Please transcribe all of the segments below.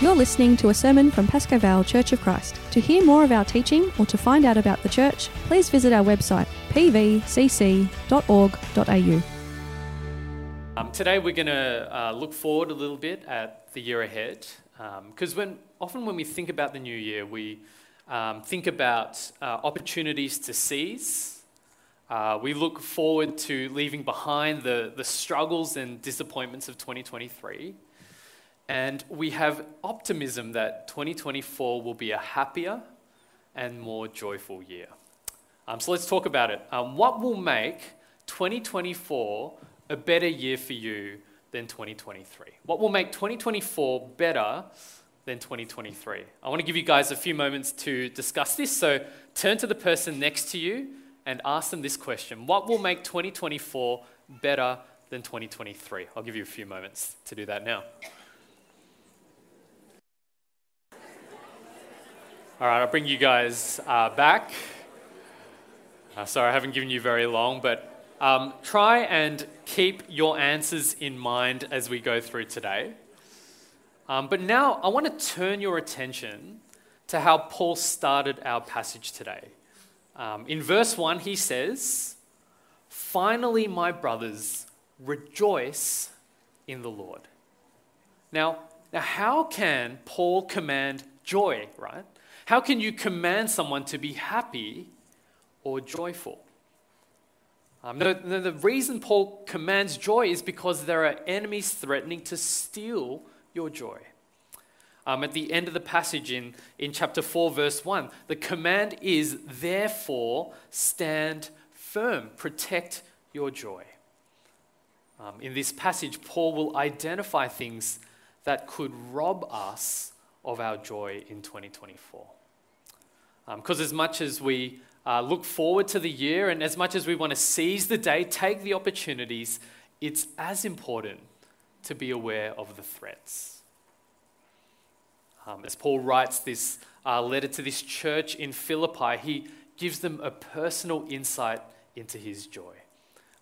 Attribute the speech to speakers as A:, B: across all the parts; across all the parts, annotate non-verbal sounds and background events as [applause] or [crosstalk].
A: You're listening to a sermon from Pascoe Vale Church of Christ. To hear more of our teaching or to find out about the church, please visit our website pvcc.org.au.
B: Um, today we're going to uh, look forward a little bit at the year ahead, because um, when often when we think about the new year, we um, think about uh, opportunities to seize. Uh, we look forward to leaving behind the, the struggles and disappointments of 2023. And we have optimism that 2024 will be a happier and more joyful year. Um, so let's talk about it. Um, what will make 2024 a better year for you than 2023? What will make 2024 better than 2023? I want to give you guys a few moments to discuss this. So turn to the person next to you and ask them this question What will make 2024 better than 2023? I'll give you a few moments to do that now. All right, I'll bring you guys uh, back. Uh, sorry, I haven't given you very long, but um, try and keep your answers in mind as we go through today. Um, but now I want to turn your attention to how Paul started our passage today. Um, in verse 1, he says, Finally, my brothers, rejoice in the Lord. Now, now how can Paul command joy, right? How can you command someone to be happy or joyful? Um, the, the, reason Paul commands joy is because there are enemies threatening to steal your joy. Um, at the end of the passage in, in chapter 4, verse 1, the command is, therefore, stand firm, protect your joy. Um, in this passage, Paul will identify things that could rob us of our joy in 2024. Because um, as much as we uh, look forward to the year and as much as we want to seize the day, take the opportunities, it's as important to be aware of the threats. Um, as Paul writes this uh, letter to this church in Philippi, he gives them a personal insight into his joy.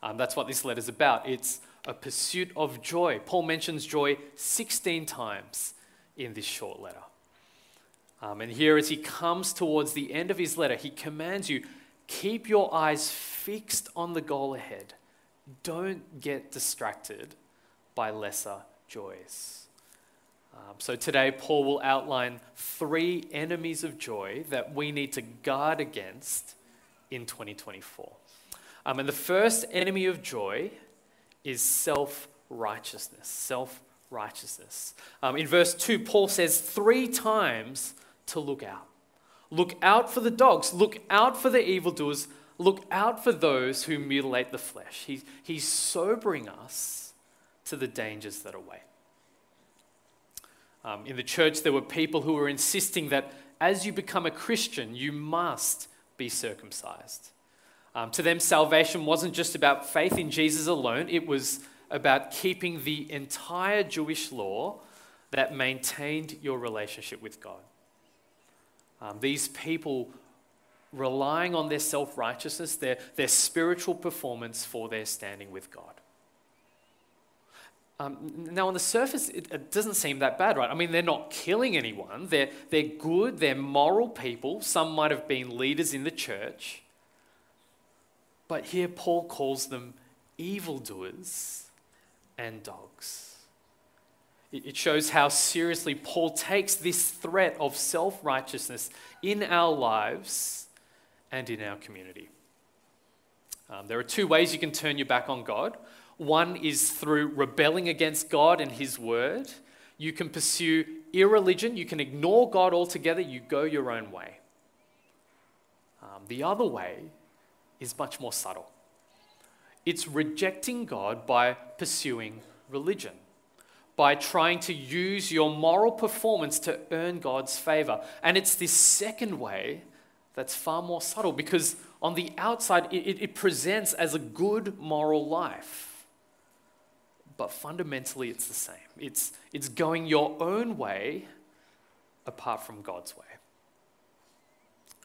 B: Um, that's what this letter is about. It's a pursuit of joy. Paul mentions joy 16 times in this short letter. Um, and here, as he comes towards the end of his letter, he commands you keep your eyes fixed on the goal ahead. Don't get distracted by lesser joys. Um, so, today, Paul will outline three enemies of joy that we need to guard against in 2024. Um, and the first enemy of joy is self righteousness. Self righteousness. Um, in verse 2, Paul says three times to look out. Look out for the dogs. Look out for the evildoers. Look out for those who mutilate the flesh. He, he's sobering us to the dangers that await. Um, in the church, there were people who were insisting that as you become a Christian, you must be circumcised. Um, to them, salvation wasn't just about faith in Jesus alone, it was about keeping the entire Jewish law that maintained your relationship with God. Um, these people relying on their self righteousness, their, their spiritual performance for their standing with God. Um, now, on the surface, it, it, doesn't seem that bad, right? I mean, they're not killing anyone. They're, they're good, they're moral people. Some might have been leaders in the church. But here, Paul calls them evildoers and dogs. It shows how seriously Paul takes this threat of self righteousness in our lives and in our community. Um, there are two ways you can turn your back on God. One is through rebelling against God and His word. You can pursue irreligion, you can ignore God altogether, you go your own way. Um, the other way is much more subtle it's rejecting God by pursuing religion by trying to use your moral performance to earn God's favor. And it's this second way that's far more subtle because on the outside, it, it, presents as a good moral life. But fundamentally, it's the same. It's, it's going your own way apart from God's way.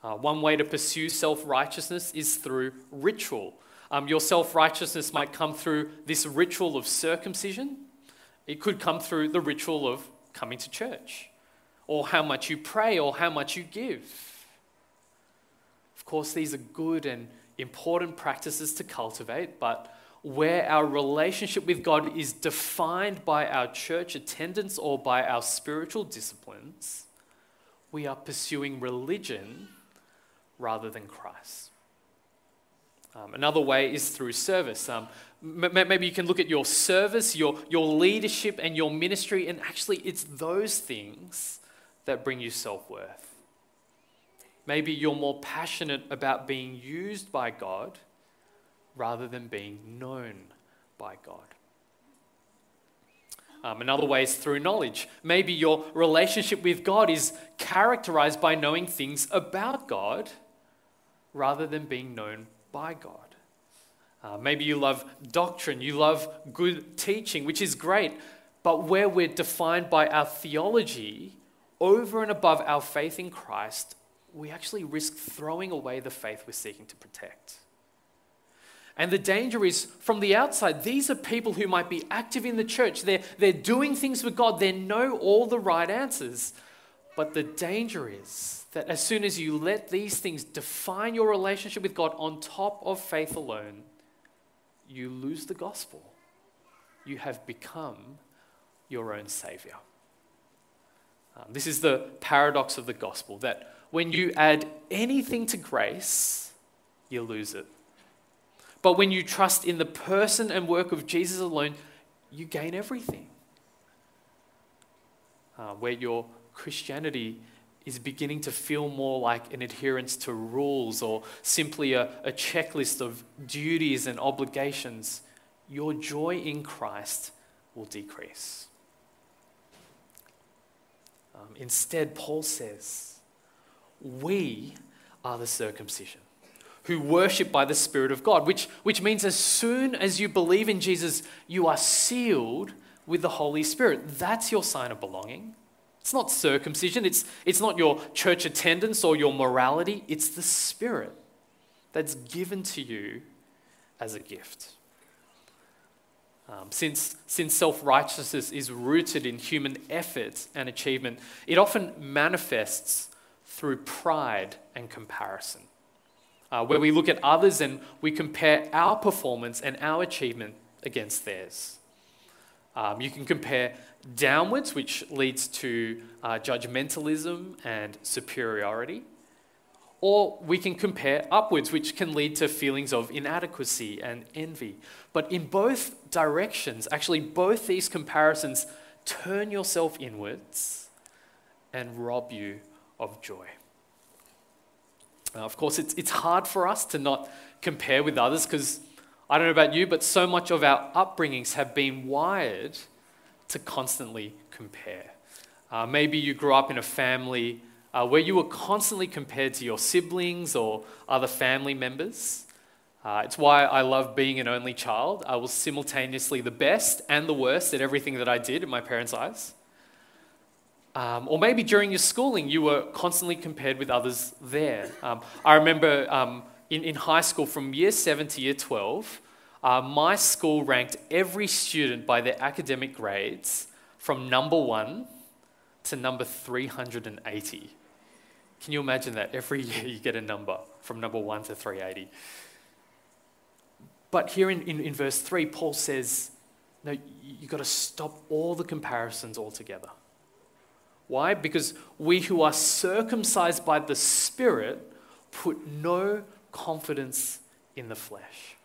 B: Uh, one way to pursue self righteousness is through ritual. Um, your self righteousness might come through this ritual of circumcision, it could come through the ritual of coming to church. or how much you pray, or how much you give. Of course, these are good and important practices to cultivate, but where our relationship with God is defined by our church attendance or by our spiritual disciplines, we are pursuing religion rather than Christ. Um, another way is through service. Um, maybe you can look at your service, your, your leadership, and your ministry, and actually, it's those things that bring you self worth. Maybe you're more passionate about being used by God rather than being known by God. Um, another way is through knowledge. Maybe your relationship with God is characterized by knowing things about God rather than being known by God. Uh, maybe you love doctrine, you love good teaching, which is great, but where we're defined by our theology over and above our faith in Christ, we actually risk throwing away the faith we're seeking to protect. And the danger is from the outside, these are people who might be active in the church. They're, they're doing things with God, they know all the right answers. But the danger is that as soon as you let these things define your relationship with God on top of faith alone, you lose the gospel. You have become your own savior. Um, this is the paradox of the gospel that when you add anything to grace, you lose it. But when you trust in the person and work of Jesus alone, you gain everything. Uh, where your Christianity is beginning to feel more like an adherence to rules or simply a, a checklist of duties and obligations, your joy in Christ will decrease. Um, instead, Paul says, We are the circumcision who worship by the Spirit of God, which, which means as soon as you believe in Jesus, you are sealed with the Holy Spirit. That's your sign of belonging. It's not circumcision, it's, it's not your church attendance or your morality, it's the Spirit that's given to you as a gift. Um, since since self righteousness is rooted in human effort and achievement, it often manifests through pride and comparison, uh, where we look at others and we compare our performance and our achievement against theirs. Um, you can compare downwards, which leads to uh, judgmentalism and superiority. Or we can compare upwards, which can lead to feelings of inadequacy and envy. But in both directions, actually, both these comparisons turn yourself inwards and rob you of joy. Now, of course, it's, it's hard for us to not compare with others because I don't know about you, but so much of our upbringings have been wired to constantly compare. Uh, maybe you grew up in a family uh, where you were constantly compared to your siblings or other family members. Uh, it's why I love being an only child. I was simultaneously the best and the worst at everything that I did in my parents' eyes. Um, or maybe during your schooling, you were constantly compared with others there. Um, I remember um, in, in high school from year 7 to year 12, uh, my school ranked every student by their academic grades from number one to number 380. Can you imagine that? Every [laughs] year you get a number from number one to 380. But here in, in, in verse 3, Paul says, no, you've got to stop all the comparisons altogether. Why? Because we who are circumcised by the Spirit put no confidence in the flesh.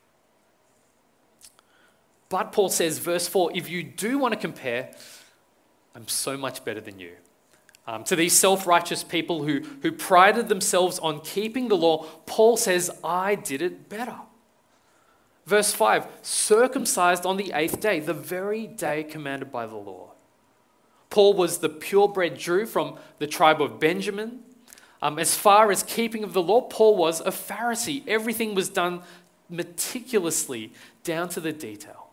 B: But Paul says, verse 4 if you do want to compare, I'm so much better than you. Um, to these self righteous people who, who prided themselves on keeping the law, Paul says, I did it better. Verse 5 circumcised on the eighth day, the very day commanded by the law. Paul was the purebred Jew from the tribe of Benjamin. Um, as far as keeping of the law, Paul was a Pharisee. Everything was done meticulously, down to the detail.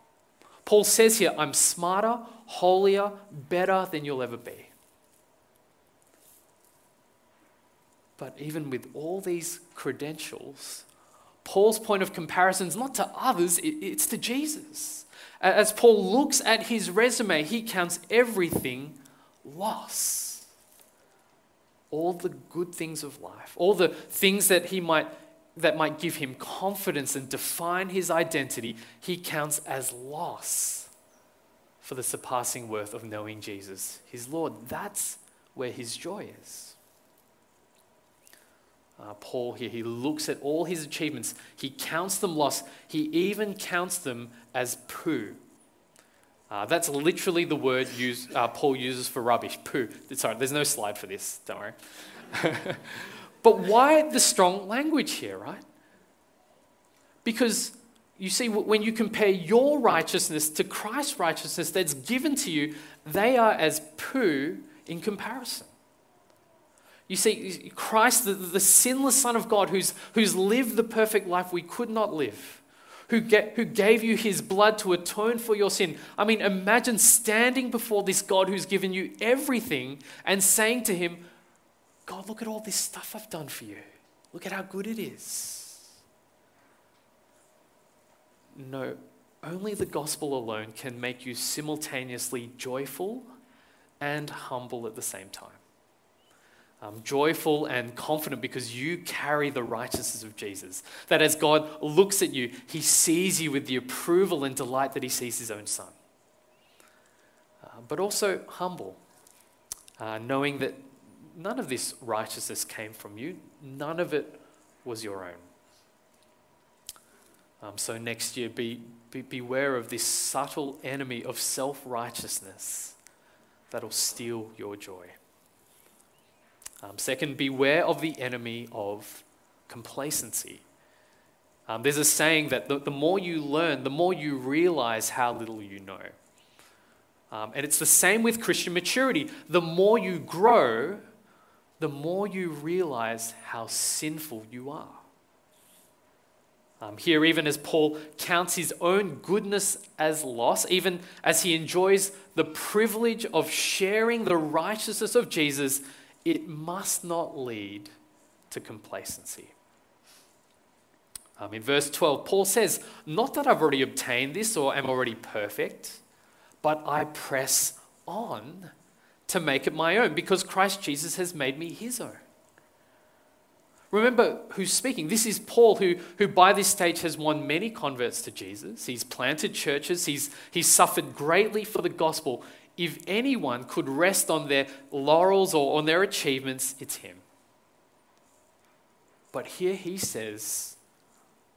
B: Paul says here, I'm smarter, holier, better than you'll ever be. But even with all these credentials, Paul's point of comparison is not to others, it's to Jesus. As Paul looks at his resume, he counts everything loss. all the good things of life, all the things that he might that might give him confidence and define his identity, he counts as loss for the surpassing worth of knowing Jesus, his Lord. That's where his joy is. Uh, Paul here, he looks at all his achievements, he counts them loss, he even counts them as poo. Uh, that's literally the word use, uh, Paul uses for rubbish, poo. Sorry, there's no slide for this, don't worry. [laughs] but why the strong language here, right? Because you see, when you compare your righteousness to Christ's righteousness that's given to you, they are as poo in comparison. You see, Christ, the, the sinless Son of God, who's, who's lived the perfect life we could not live, who, get, who gave you his blood to atone for your sin. I mean, imagine standing before this God who's given you everything and saying to him, God, look at all this stuff I've done for you. Look at how good it is. No, only the gospel alone can make you simultaneously joyful and humble at the same time um, joyful and confident because you carry the righteousness of Jesus. That as God looks at you, he sees you with the approval and delight that he sees his own son. Uh, but also humble, uh, knowing that none of this righteousness came from you, none of it was your own. Um, so next year, be, be, beware of this subtle enemy of self righteousness that'll steal your joy. Um, second, beware of the enemy of complacency. Um, there's a saying that the, the, more you learn, the more you realize how little you know. Um, and it's the same with Christian maturity. The more you grow, the more you realize how sinful you are. Um, here, even as Paul counts his own goodness as loss, even as he enjoys the privilege of sharing the righteousness of Jesus it must not lead to complacency. Um, in verse 12, Paul says, Not that I've already obtained this or am already perfect, but I press on to make it my own because Christ Jesus has made me his own. Remember who's speaking. This is Paul, who, who by this stage has won many converts to Jesus. He's planted churches, he's, he's suffered greatly for the gospel if anyone could rest on their laurels or on their achievements, it's him. But here he says,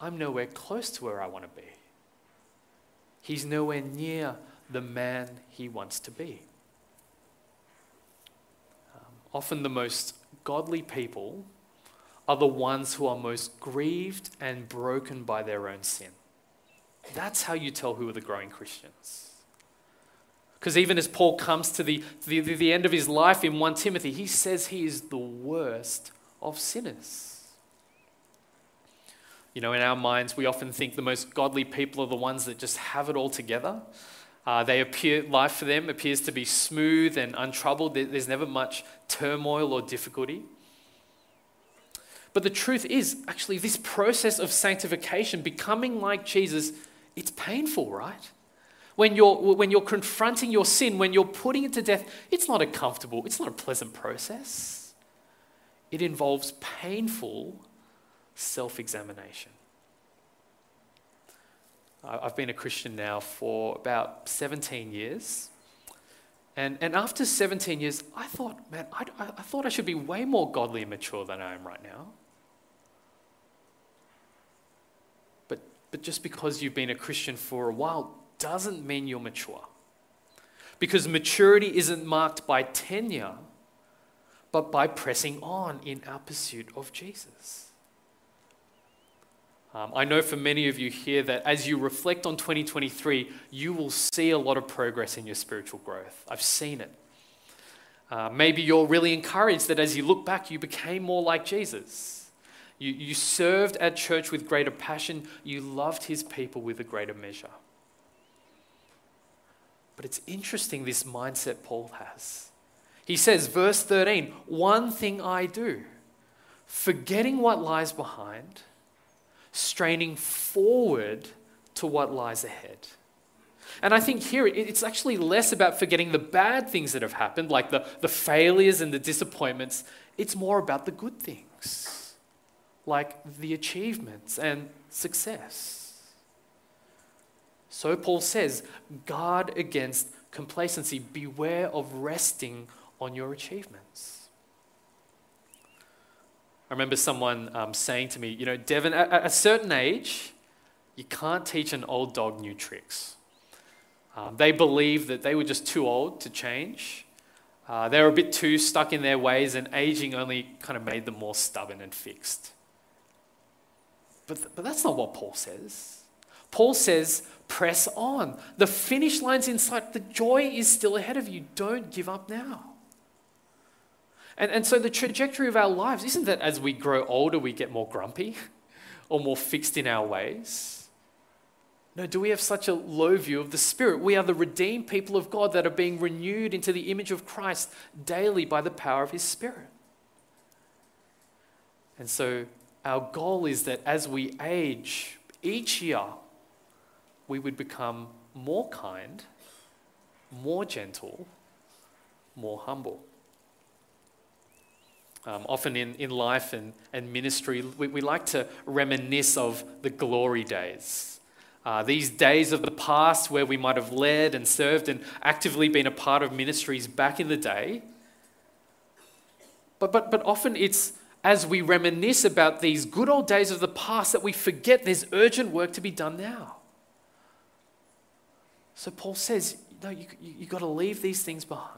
B: I'm nowhere close to where I want to be. He's nowhere near the man he wants to be. Often the most godly people are the ones who are most grieved and broken by their own sin. That's how you tell who are the growing Christians. Because even as Paul comes to the, the, the end of his life in 1 Timothy, he says he is the worst of sinners. You know, in our minds, we often think the most godly people are the ones that just have it all together. Uh, they appear, life for them appears to be smooth and untroubled. There's never much turmoil or difficulty. But the truth is, actually, this process of sanctification, becoming like Jesus, it's painful, right? when you're, when you're confronting your sin, when you're putting it to death, it's not a comfortable, it's not a pleasant process. It involves painful self examination. I've been a Christian now for about 17 years. And, and after 17 years, I thought, man, I, I thought I should be way more godly and mature than I am right now. But, but just because you've been a Christian for a while doesn't mean you're mature. Because maturity isn't marked by tenure, but by pressing on in our pursuit of Jesus. Um, I know for many of you here that as you reflect on 2023, you will see a lot of progress in your spiritual growth. I've seen it. Uh, maybe you're really encouraged that as you look back, you became more like Jesus. You, you served at church with greater passion, you loved his people with a greater measure. But it's interesting this mindset Paul has. He says, verse 13, one thing I do, forgetting what lies behind, straining forward to what lies ahead. And I think here it's actually less about forgetting the bad things that have happened, like the, the failures and the disappointments. It's more about the good things, like the achievements and success. So Paul says, guard against complacency, beware of resting on your achievements. I remember someone um, saying to me, you know, Devin, at, at a certain age, you can't teach an old dog new tricks. Um, they believed that they were just too old to change. Uh, they were a bit too stuck in their ways, and aging only kind of made them more stubborn and fixed. But, th- but that's not what Paul says. Paul says, press on. The finish line's in sight. The joy is still ahead of you. Don't give up now. And, and so the trajectory of our lives isn't that as we grow older, we get more grumpy or more fixed in our ways. No, do we have such a low view of the Spirit? We are the redeemed people of God that are being renewed into the image of Christ daily by the power of His Spirit. And so, our goal is that as we age each year, we would become more kind, more gentle, more humble. Um, often in, in life and, and ministry, we, we like to reminisce of the glory days uh, these days of the past where we might have led and served and actively been a part of ministries back in the day. But, but, but often it's as we reminisce about these good old days of the past that we forget there's urgent work to be done now. So Paul says, no, you, you, you've got to leave these things behind.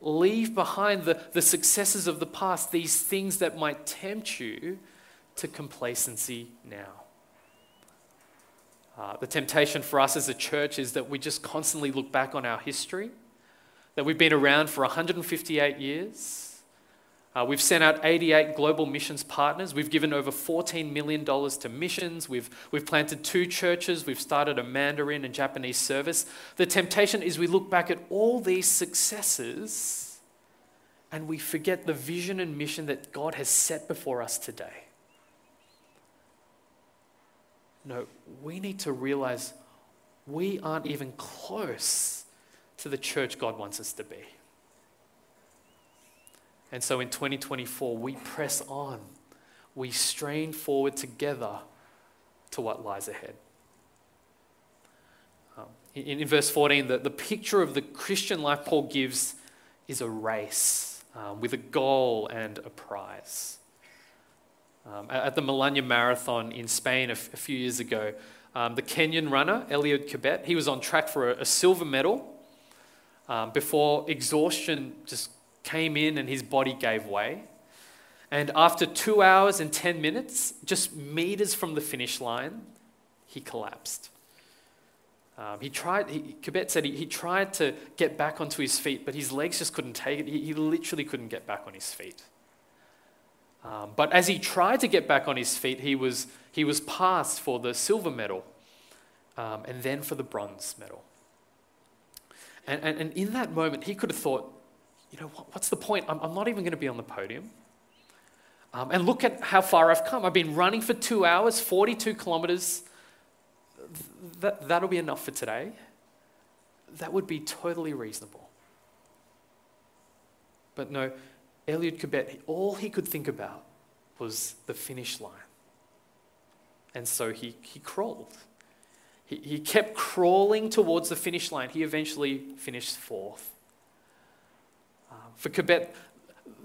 B: Leave behind the, the successes of the past, these things that might tempt you to complacency now. Uh, the temptation for us as a church is that we just constantly look back on our history, that we've been around for 158 years. Uh, we've sent out 88 global missions partners. We've given over $14 million to missions. We've, we've planted two churches. We've started a Mandarin and Japanese service. The temptation is we look back at all these successes and we forget the vision and mission that God has set before us today. No, we need to realize we aren't even close to the church God wants us to be. And so in 2024, we press on, we strain forward together to what lies ahead. Um, in, in, verse 14, the, the picture of the Christian life Paul gives is a race um, with a goal and a prize. Um, at the Malanya Marathon in Spain a, f- a few years ago, um, the Kenyan runner, Eliud Kibet, he was on track for a, a silver medal um, before exhaustion just came in and his body gave way. And after two hours and 10 minutes, just meters from the finish line, he collapsed. Um, he tried, he, Kibet said he, he, tried to get back onto his feet, but his legs just couldn't take it. He, he literally couldn't get back on his feet. Um, but as he tried to get back on his feet, he was, he was passed for the silver medal um, and then for the bronze medal. And, and, and, in that moment, he could have thought, you know, what, what's the point? I'm, I'm, not even going to be on the podium. Um, and look at how far I've come. I've been running for two hours, 42 kilometers. That, that'll be enough for today. That would be totally reasonable. But no, Eliud Kibet, all he could think about was the finish line. And so he, he crawled. He, he kept crawling towards the finish line. He eventually finished fourth. For Kibet,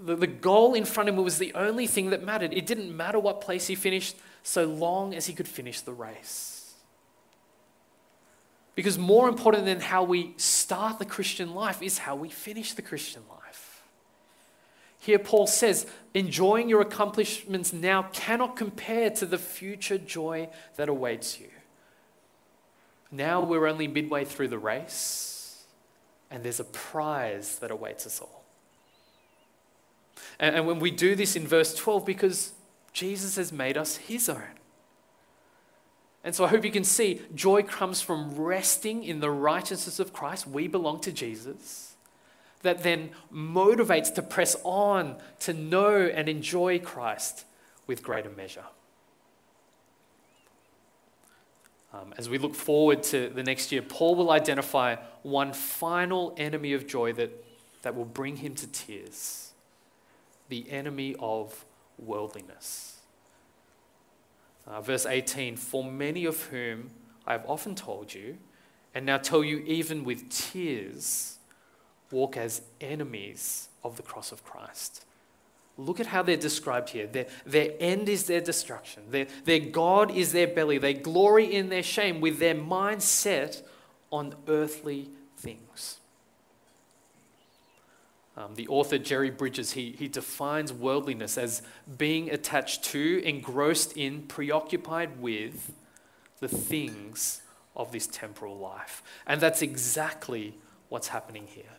B: the, the goal in front of him was the only thing that mattered. It didn't matter what place he finished, so long as he could finish the race. Because more important than how we start the Christian life is how we finish the Christian life. Here, Paul says, enjoying your accomplishments now cannot compare to the future joy that awaits you. Now we're only midway through the race, and there's a prize that awaits us all. And, and when we do this in verse 12, because Jesus has made us his own. And so I hope you can see joy comes from resting in the righteousness of Christ. We belong to Jesus that then motivates to press on to know and enjoy Christ with greater measure. Um, as we look forward to the next year, Paul will identify one final enemy of joy that, that will bring him to tears the enemy of worldliness. Uh, verse 18 For many of whom I have often told you, and now tell you even with tears, walk as enemies of the cross of Christ. Look at how they're described here. Their, their end is their destruction. Their, their God is their belly. They glory in their shame with their mind set on earthly things. Um, the author Jerry Bridges, he, he defines worldliness as being attached to, engrossed in, preoccupied with the things of this temporal life. And that's exactly what's happening here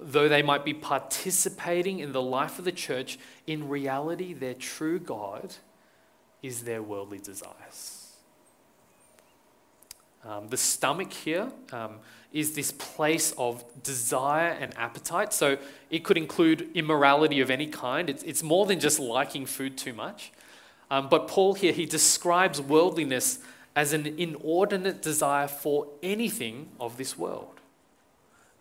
B: though they might be participating in the life of the church, in reality, their true God is their worldly desires. Um, the stomach here um, is this place of desire and appetite. So it could include immorality of any kind. It's, it's more than just liking food too much. Um, but Paul here, he describes worldliness as an inordinate desire for anything of this world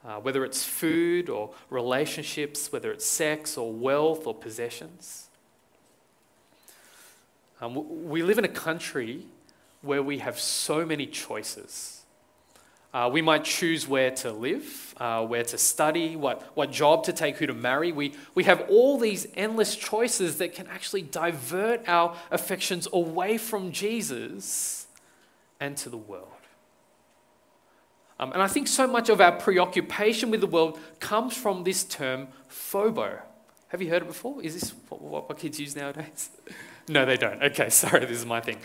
B: uh, whether it's food or relationships, whether it's sex or wealth or possessions. Um, we live in a country where we have so many choices. Uh, we might choose where to live, uh, where to study, what, what job to take, who to marry. We, we have all these endless choices that can actually divert our affections away from Jesus and to the world. Um, and I think so much of our preoccupation with the world comes from this term FOBO. Have you heard it before? Is this what, what, what kids use nowadays? [laughs] no, they don't. Okay, [laughs] sorry, this is my thing.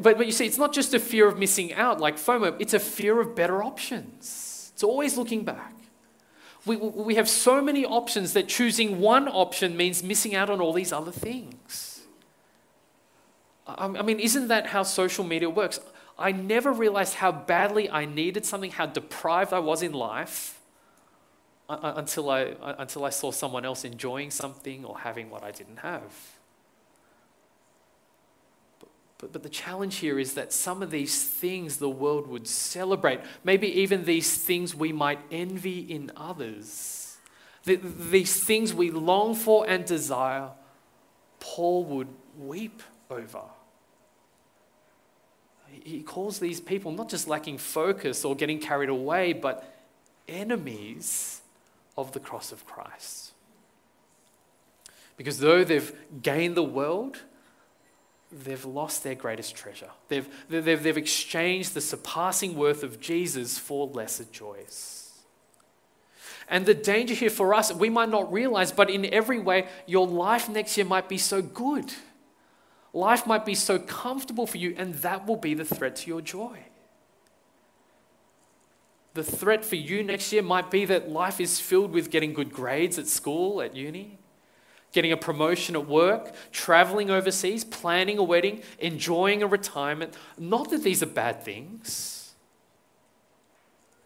B: But, but you see, it's not just a fear of missing out like FOMO, it's a fear of better options. It's always looking back. We, we have so many options that choosing one option means missing out on all these other things. I mean, isn't that how social media works? I never realized how badly I needed something, how deprived I was in life uh, uh, until I, uh, until I saw someone else enjoying something or having what I didn't have. But, but, the challenge here is that some of these things the world would celebrate, maybe even these things we might envy in others, the, these things we long for and desire, Paul would weep over. He calls these people not just lacking focus or getting carried away, but enemies of the cross of Christ. Because though they've gained the world, they've lost their greatest treasure. They've, they've, they've exchanged the surpassing worth of Jesus for lesser joys. And the danger here for us, we might not realize, but in every way, your life next year might be so good Life might be so comfortable for you, and that will be the threat to your joy. The threat for you next year might be that life is filled with getting good grades at school, at uni, getting a promotion at work, traveling overseas, planning a wedding, enjoying a retirement. Not that these are bad things,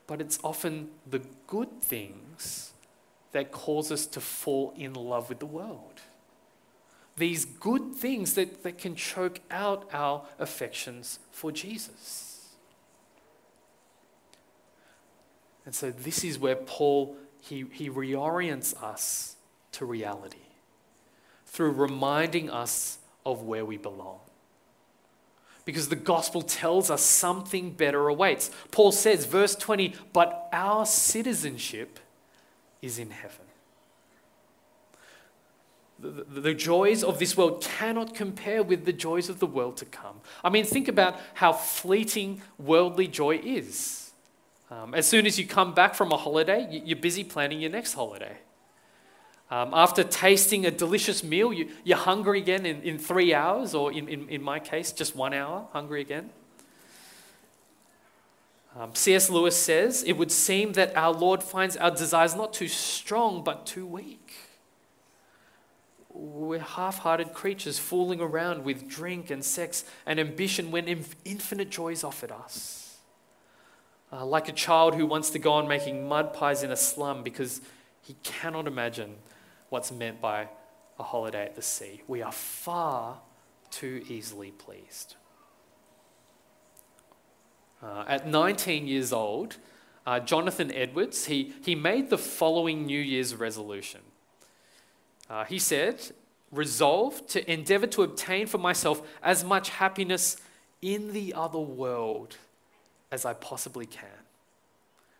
B: but it's often the good things that cause us to fall in love with the world these good things that, that can choke out our affections for Jesus. And so this is where Paul he, he reorients us to reality through reminding us of where we belong. Because the gospel tells us something better awaits. Paul says, verse 20, but our citizenship is in heaven. The, the, joys of this world cannot compare with the joys of the world to come. I mean, think about how fleeting worldly joy is. Um, as soon as you come back from a holiday, you're busy planning your next holiday. Um, after tasting a delicious meal, you, you're hungry again in, in three hours, or in, in, in my case, just one hour, hungry again. Um, C.S. Lewis says, It would seem that our Lord finds our desires not too strong, but too weak we're half hearted creatures fooling around with drink and sex and ambition when infinite joy is offered us. Uh, like a child who wants to go on making mud pies in a slum because he cannot imagine what's meant by a holiday at the sea. We are far too easily pleased. Uh, at 19 years old, uh, Jonathan Edwards, he, he made the following New Year's resolution. Uh, he said, resolve to endeavor to obtain for myself as much happiness in the other world as I possibly can.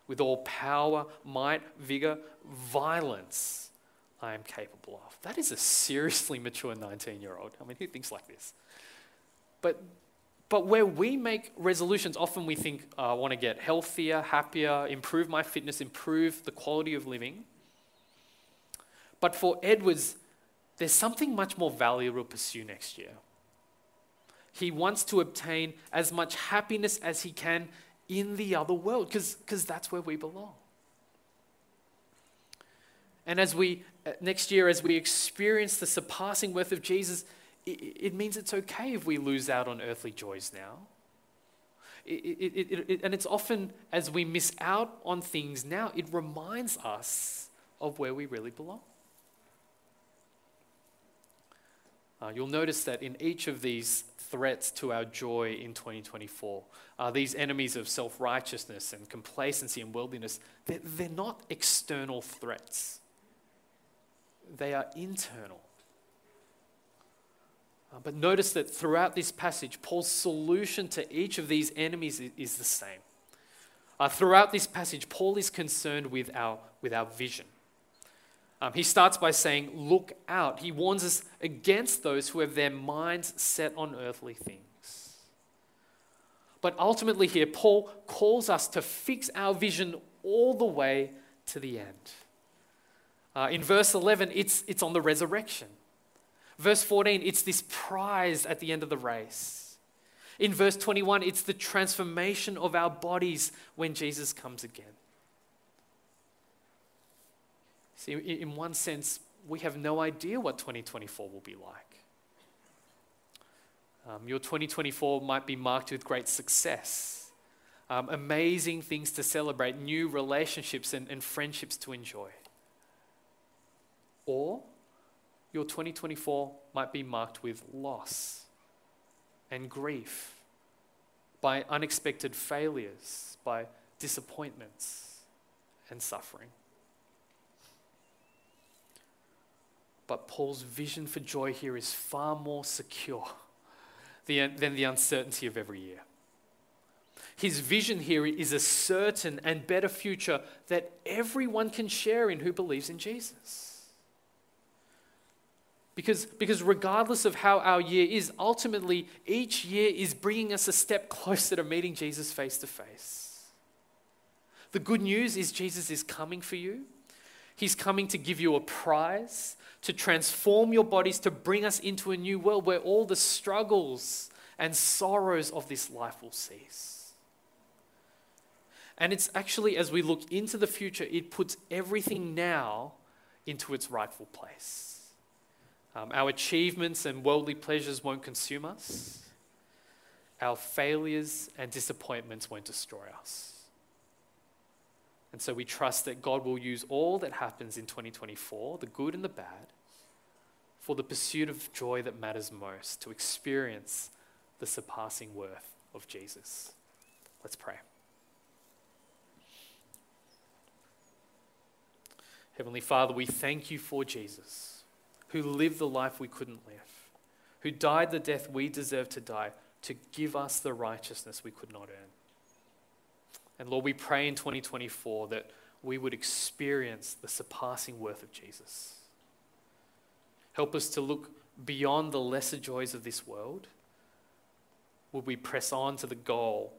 B: With all power, might, vigor, violence I am capable of. That is a seriously [laughs] mature 19 year old. I mean, who thinks like this? But, but where we make resolutions, often we think, oh, I want to get healthier, happier, improve my fitness, improve the quality of living. But for Edwards, there's something much more valuable to pursue next year. He wants to obtain as much happiness as he can in the other world because that's where we belong. And as we, next year, as we experience the surpassing worth of Jesus, it, it means it's okay if we lose out on earthly joys now. It, it, it, and it's often as we miss out on things now, it reminds us of where we really belong. Uh, you'll notice that in each of these threats to our joy in 2024, uh, these enemies of self righteousness and complacency and worldliness, they're, they're not external threats, they are internal. Uh, but notice that throughout this passage, Paul's solution to each of these enemies is, is the same. Uh, throughout this passage, Paul is concerned with our, with our vision. Um, he starts by saying, Look out. He warns us against those who have their minds set on earthly things. But ultimately, here, Paul calls us to fix our vision all the way to the end. Uh, in verse 11, it's, it's on the resurrection. Verse 14, it's this prize at the end of the race. In verse 21, it's the transformation of our bodies when Jesus comes again. See, in one sense, we have no idea what 2024 will be like. Um, your 2024 might be marked with great success, um, amazing things to celebrate, new relationships and, and friendships to enjoy. Or your 2024 might be marked with loss and grief, by unexpected failures, by disappointments and suffering. But Paul's vision for joy here is far more secure than the uncertainty of every year. His vision here is a certain and better future that everyone can share in who believes in Jesus. Because, because regardless of how our year is, ultimately, each year is bringing us a step closer to meeting Jesus face to face. The good news is Jesus is coming for you. He's coming to give you a prize to transform your bodies, to bring us into a new world where all the struggles and sorrows of this life will cease. And it's actually, as we look into the future, it puts everything now into its rightful place. Um, our achievements and worldly pleasures won't consume us, our failures and disappointments won't destroy us. And so we trust that God will use all that happens in 2024, the good and the bad, for the pursuit of joy that matters most, to experience the surpassing worth of Jesus. Let's pray. Heavenly Father, we thank you for Jesus, who lived the life we couldn't live, who died the death we deserve to die to give us the righteousness we could not earn. And Lord, we pray in 2024 that we would experience the surpassing worth of Jesus. Help us to look beyond the lesser joys of this world. Would we press on to the goal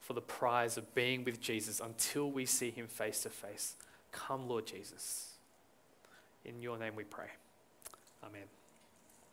B: for the prize of being with Jesus until we see him face to face? Come, Lord Jesus. In your name we pray. Amén.